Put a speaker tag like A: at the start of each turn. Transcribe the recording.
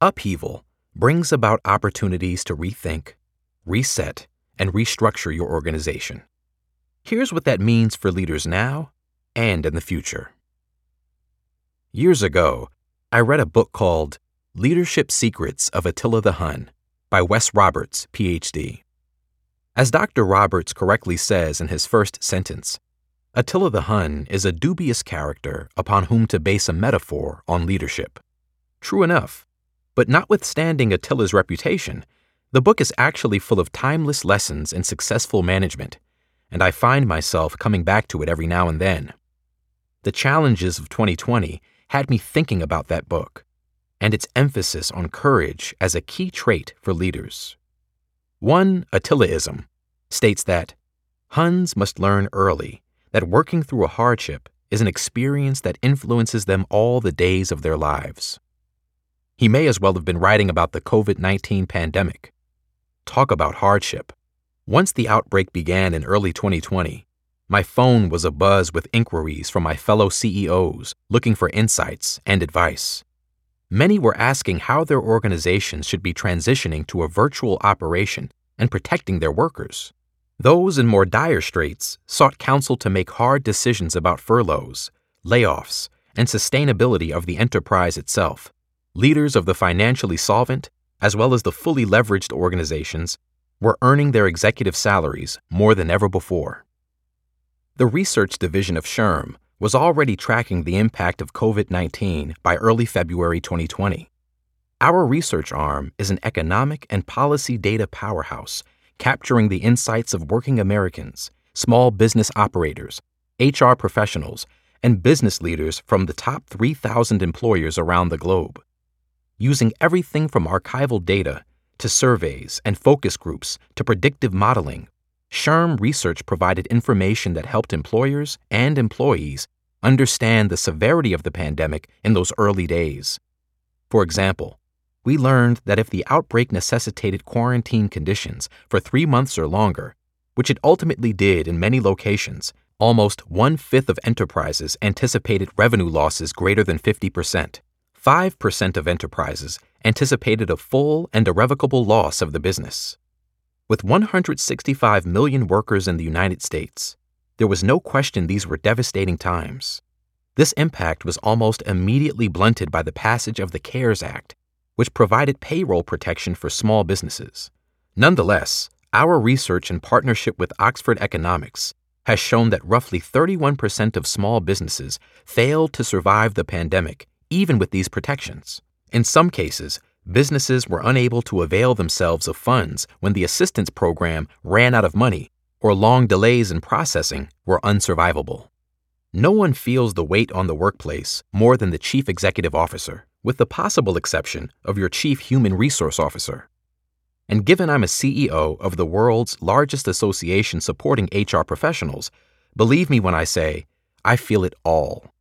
A: Upheaval brings about opportunities to rethink, reset, and restructure your organization. Here's what that means for leaders now and in the future. Years ago, I read a book called Leadership Secrets of Attila the Hun by Wes Roberts, PhD. As Dr. Roberts correctly says in his first sentence, Attila the Hun is a dubious character upon whom to base a metaphor on leadership. True enough, but notwithstanding Attila's reputation, the book is actually full of timeless lessons in successful management, and I find myself coming back to it every now and then. The challenges of 2020 had me thinking about that book and its emphasis on courage as a key trait for leaders. One Attilaism states that Huns must learn early that working through a hardship is an experience that influences them all the days of their lives. He may as well have been writing about the COVID 19 pandemic. Talk about hardship. Once the outbreak began in early 2020, my phone was abuzz with inquiries from my fellow CEOs looking for insights and advice. Many were asking how their organizations should be transitioning to a virtual operation and protecting their workers. Those in more dire straits sought counsel to make hard decisions about furloughs, layoffs, and sustainability of the enterprise itself. Leaders of the financially solvent, as well as the fully leveraged organizations, were earning their executive salaries more than ever before. The research division of SHRM was already tracking the impact of COVID 19 by early February 2020. Our research arm is an economic and policy data powerhouse capturing the insights of working Americans, small business operators, HR professionals, and business leaders from the top 3,000 employers around the globe. Using everything from archival data to surveys and focus groups to predictive modeling, SHRM research provided information that helped employers and employees understand the severity of the pandemic in those early days. For example, we learned that if the outbreak necessitated quarantine conditions for three months or longer, which it ultimately did in many locations, almost one fifth of enterprises anticipated revenue losses greater than 50%. 5% of enterprises anticipated a full and irrevocable loss of the business. With 165 million workers in the United States, there was no question these were devastating times. This impact was almost immediately blunted by the passage of the CARES Act which provided payroll protection for small businesses. Nonetheless, our research in partnership with Oxford Economics has shown that roughly 31% of small businesses failed to survive the pandemic, even with these protections. In some cases, businesses were unable to avail themselves of funds when the assistance program ran out of money or long delays in processing were unsurvivable. No one feels the weight on the workplace more than the chief executive officer with the possible exception of your chief human resource officer. And given I'm a CEO of the world's largest association supporting HR professionals, believe me when I say I feel it all.